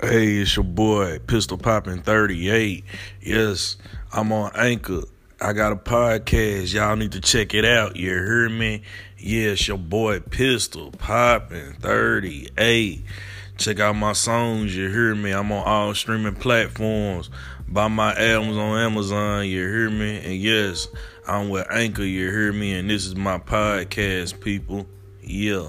Hey, it's your boy, Pistol Popping 38. Yes, I'm on Anchor. I got a podcast. Y'all need to check it out. You hear me? Yes, your boy, Pistol Popping 38. Check out my songs. You hear me? I'm on all streaming platforms. Buy my albums on Amazon. You hear me? And yes, I'm with Anchor. You hear me? And this is my podcast, people. Yeah.